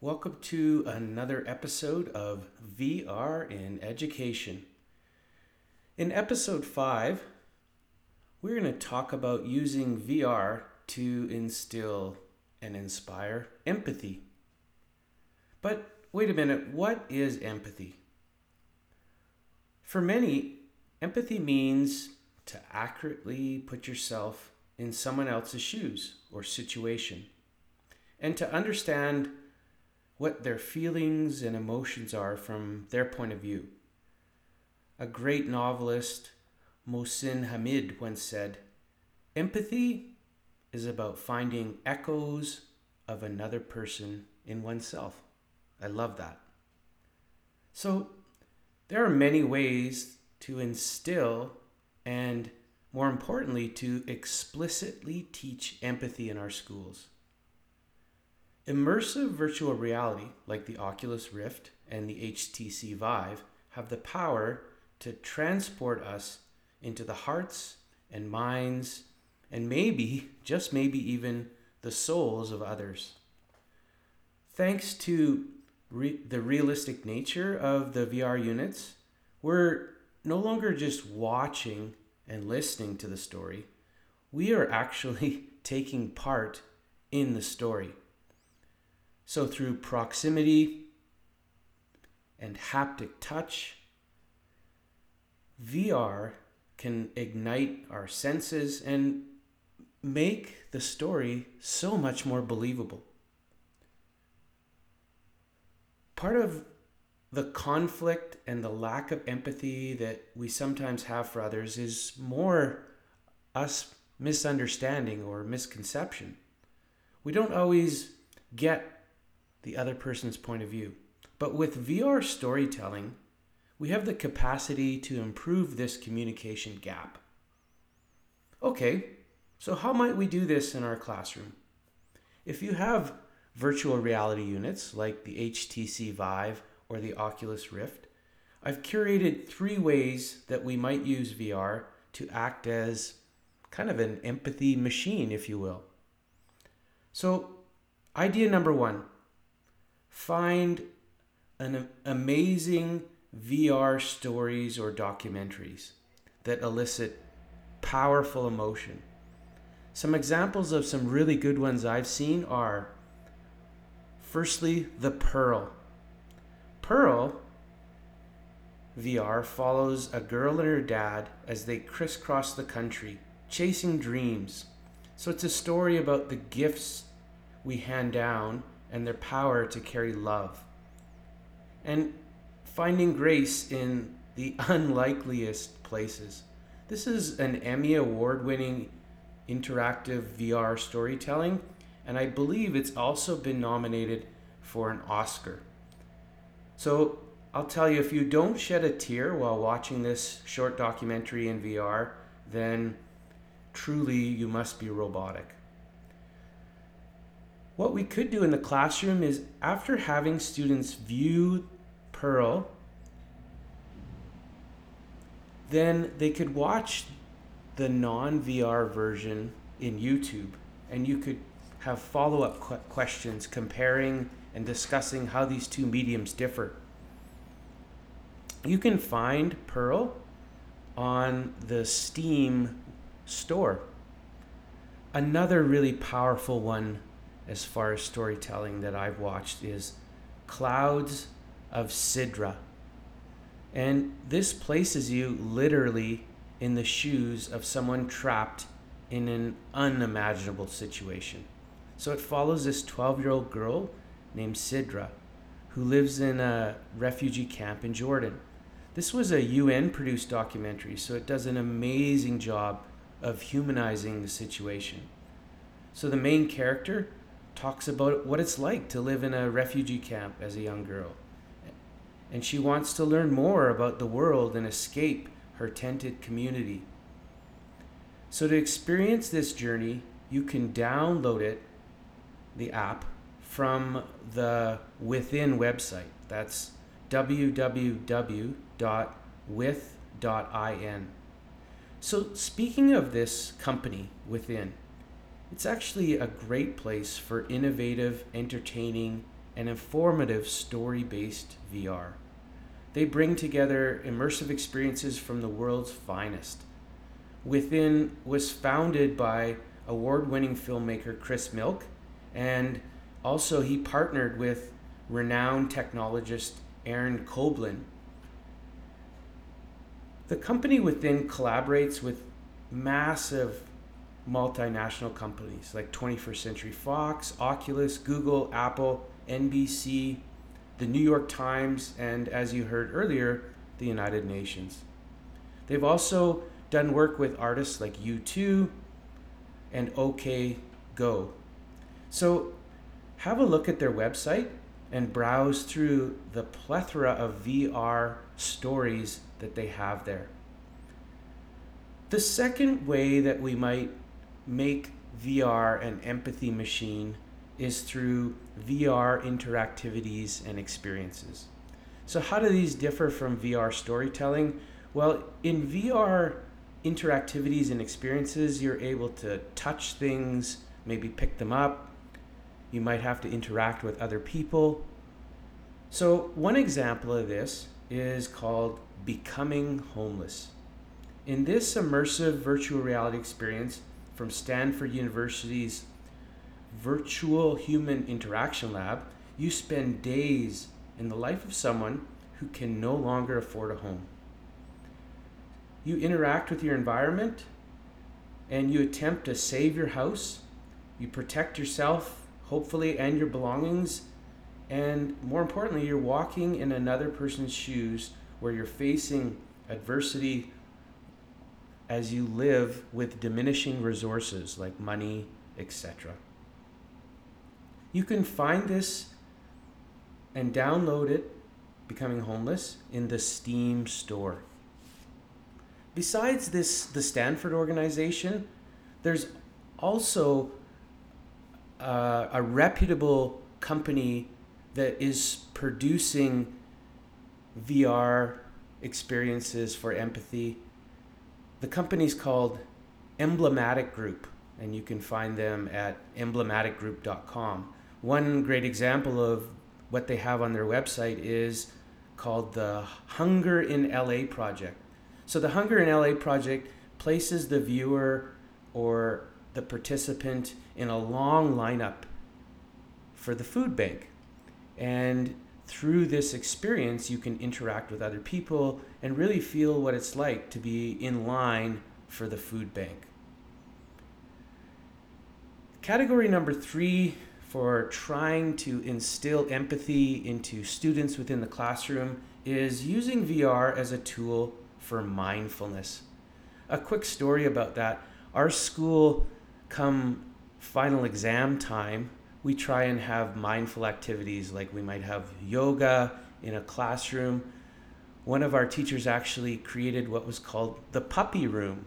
Welcome to another episode of VR in Education. In episode 5, we're going to talk about using VR to instill and inspire empathy. But wait a minute, what is empathy? For many, empathy means to accurately put yourself in someone else's shoes or situation and to understand what their feelings and emotions are from their point of view. A great novelist, Mohsin Hamid, once said, Empathy is about finding echoes of another person in oneself. I love that. So, there are many ways to instill and, more importantly, to explicitly teach empathy in our schools. Immersive virtual reality, like the Oculus Rift and the HTC Vive, have the power to transport us into the hearts and minds, and maybe, just maybe even, the souls of others. Thanks to re- the realistic nature of the VR units, we're no longer just watching and listening to the story, we are actually taking part in the story. So, through proximity and haptic touch, VR can ignite our senses and make the story so much more believable. Part of the conflict and the lack of empathy that we sometimes have for others is more us misunderstanding or misconception. We don't always get the other person's point of view. But with VR storytelling, we have the capacity to improve this communication gap. Okay, so how might we do this in our classroom? If you have virtual reality units like the HTC Vive or the Oculus Rift, I've curated three ways that we might use VR to act as kind of an empathy machine, if you will. So, idea number one find an amazing VR stories or documentaries that elicit powerful emotion. Some examples of some really good ones I've seen are firstly, The Pearl. Pearl VR follows a girl and her dad as they crisscross the country, chasing dreams. So it's a story about the gifts we hand down and their power to carry love. And finding grace in the unlikeliest places. This is an Emmy Award winning interactive VR storytelling, and I believe it's also been nominated for an Oscar. So I'll tell you if you don't shed a tear while watching this short documentary in VR, then truly you must be robotic. What we could do in the classroom is after having students view Pearl, then they could watch the non VR version in YouTube and you could have follow up qu- questions comparing and discussing how these two mediums differ. You can find Pearl on the Steam store. Another really powerful one as far as storytelling that I've watched is Clouds of Sidra. And this places you literally in the shoes of someone trapped in an unimaginable situation. So it follows this 12 year old girl named Sidra who lives in a refugee camp in Jordan. This was a UN produced documentary, so it does an amazing job of humanizing the situation. So the main character talks about what it's like to live in a refugee camp as a young girl. And she wants to learn more about the world and escape her tented community. So, to experience this journey, you can download it, the app, from the Within website. That's www.with.in. So, speaking of this company, Within, it's actually a great place for innovative, entertaining, and informative story based VR. They bring together immersive experiences from the world's finest. Within was founded by award winning filmmaker Chris Milk, and also he partnered with renowned technologist Aaron Koblin. The company within collaborates with massive multinational companies like 21st Century Fox, Oculus, Google, Apple, NBC, the New York Times, and as you heard earlier, the United Nations. They've also done work with artists like U2 and OK Go. So have a look at their website and browse through the plethora of VR stories that they have there. The second way that we might make VR an empathy machine is through VR interactivities and experiences. So, how do these differ from VR storytelling? Well, in VR interactivities and experiences, you're able to touch things, maybe pick them up. You might have to interact with other people. So, one example of this is called Becoming Homeless. In this immersive virtual reality experience from Stanford University's Virtual Human Interaction Lab, you spend days in the life of someone who can no longer afford a home. You interact with your environment and you attempt to save your house. You protect yourself, hopefully, and your belongings. And more importantly, you're walking in another person's shoes where you're facing adversity as you live with diminishing resources like money, etc. You can find this and download it, Becoming Homeless, in the Steam store. Besides this, the Stanford organization, there's also uh, a reputable company that is producing VR experiences for empathy the company's called Emblematic Group, and you can find them at emblematicgroup.com. One great example of what they have on their website is called the Hunger in LA Project. So, the Hunger in LA Project places the viewer or the participant in a long lineup for the food bank. And through this experience, you can interact with other people and really feel what it's like to be in line for the food bank. Category number three for trying to instill empathy into students within the classroom is using VR as a tool for mindfulness. A quick story about that our school, come final exam time, we try and have mindful activities like we might have yoga in a classroom. One of our teachers actually created what was called the puppy room.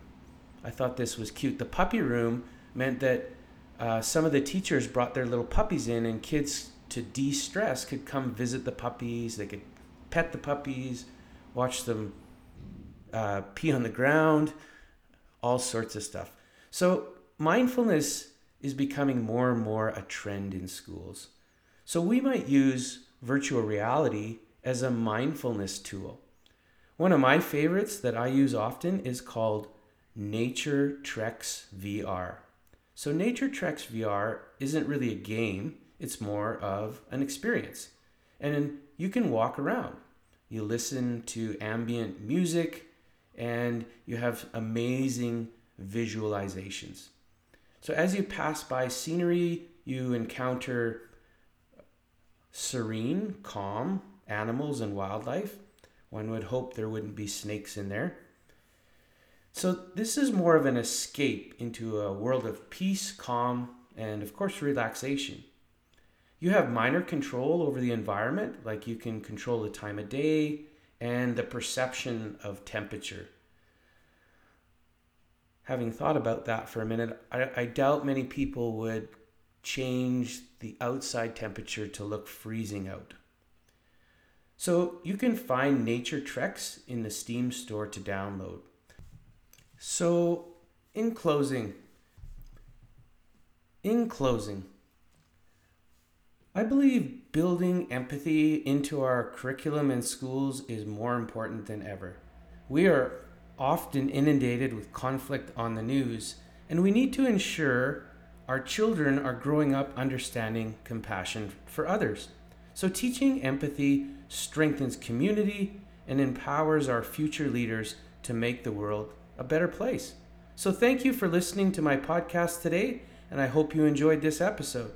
I thought this was cute. The puppy room meant that uh, some of the teachers brought their little puppies in, and kids to de stress could come visit the puppies. They could pet the puppies, watch them uh, pee on the ground, all sorts of stuff. So, mindfulness is becoming more and more a trend in schools. So we might use virtual reality as a mindfulness tool. One of my favorites that I use often is called Nature Treks VR. So, Nature Treks VR isn't really a game, it's more of an experience. And you can walk around. You listen to ambient music and you have amazing visualizations. So as you pass by scenery, you encounter serene, calm animals and wildlife. One would hope there wouldn't be snakes in there. So this is more of an escape into a world of peace, calm, and of course relaxation. You have minor control over the environment, like you can control the time of day and the perception of temperature having thought about that for a minute, I, I doubt many people would change the outside temperature to look freezing out. So you can find Nature Treks in the Steam store to download. So, in closing, in closing, I believe building empathy into our curriculum in schools is more important than ever. We are often inundated with conflict on the news, and we need to ensure our children are growing up understanding compassion for others. So, teaching empathy strengthens community and empowers our future leaders to make the world a better place. So, thank you for listening to my podcast today, and I hope you enjoyed this episode.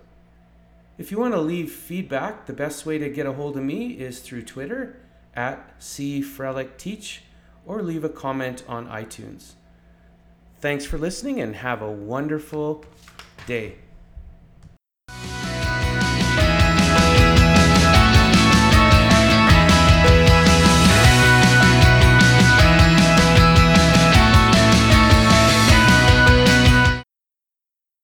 If you want to leave feedback, the best way to get a hold of me is through Twitter at cfrelicteach or leave a comment on iTunes. Thanks for listening and have a wonderful day.